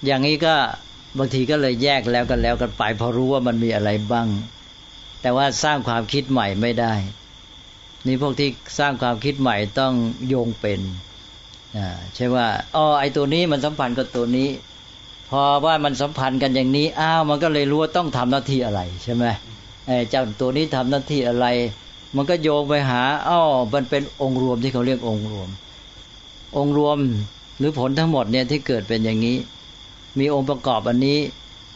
อย่างนี้ก็บางทีก็เลยแยกแล้วกันแล้วกันไปพอรู้ว่ามันมีอะไรบ้าง แต่ว่าสร้างความคิดใหม่ไม่ได้ นี่พวกที่สร้างความคิดใหม่ต้องโยงเป็น ใช่ว่าอ๋อไอตัวนี้มันสัมพันธ์กับตัวนี้ พอว่ามันสัมพันธ์กันอย่างนี้อ้าวมันก็เลยรู้ว่าต้องทำหน้าที่อะไรใช่ไหมไอ้เจ้าตัวนี้ทำหน้าที่อะไร มันก็โยงไปหาอ๋อมันเป็นองค์รวมที่เขาเรียกองค์รวม องค์รวมหรือผลทั้งหมดเนี่ยที่เกิดเป็นอย่างนี้ มีองค์ประกอบอันนี้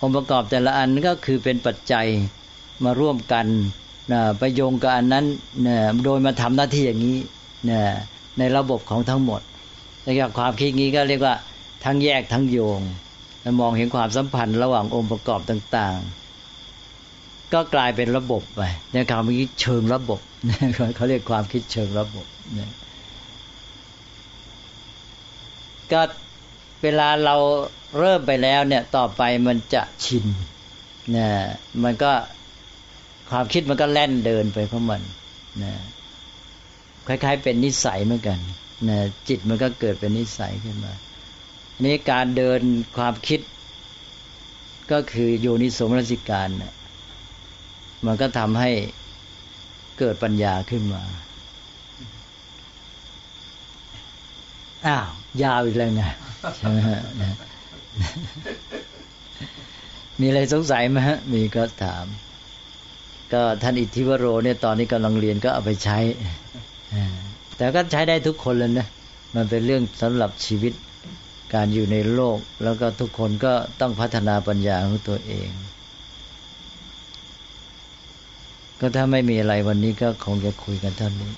องค์ประกอบแต่ละอันก็คือเป็นปัจจัยมาร่วมกันนะไปโยงกับอันนั้นนะโดยมาทำหน้าที่อย่างนี้นะในระบบของทั้งหมด แล้ความคิดงี้ก็เรียกว่าทั้งแยกทั้งโยงมองเห็นความสัมพันธ์ระหว่างองค์ประกอบต่าง ๆ ก็กลายเป็นระบบไปในความคิดเชิงระบบเขาเรียกความคิดเชิงระบบนก็เวลาเราเริ่มไปแล้วเนี่ยต่อไปมันจะชินนะมันก็ความคิดมันก็แล่นเดินไปเพราะมันนะคล้ายๆเป็นนิสัยเหมือนกัน นะจิตมันก็เกิดเป็นนิสัยขึ้นมาอันนี้การเดินความคิด ก็คือโยนิสมรสิการนะมันก็ทำให้เกิดปัญญาขึ้นมา อ้าว ยาวอีกแล้วไงใช่ไหมฮะมีอะไรสงสัยไหมฮะ มีก็ถาม ก็ท่านอิทธิวโรเนี่ยตอนนี้กำลังเรียนก็เอาไปใช้ แต่ก็ใช้ได้ทุกคนเลยนะ มันเป็นเรื่องสำหรับชีวิตการอยู่ในโลก แล้วก็ทุกคนก็ต้องพัฒนาปัญญาของตัวเอง ก็ถ้าไม่มีอะไรวันนี้ก็คงจะคุยกันเท่านี้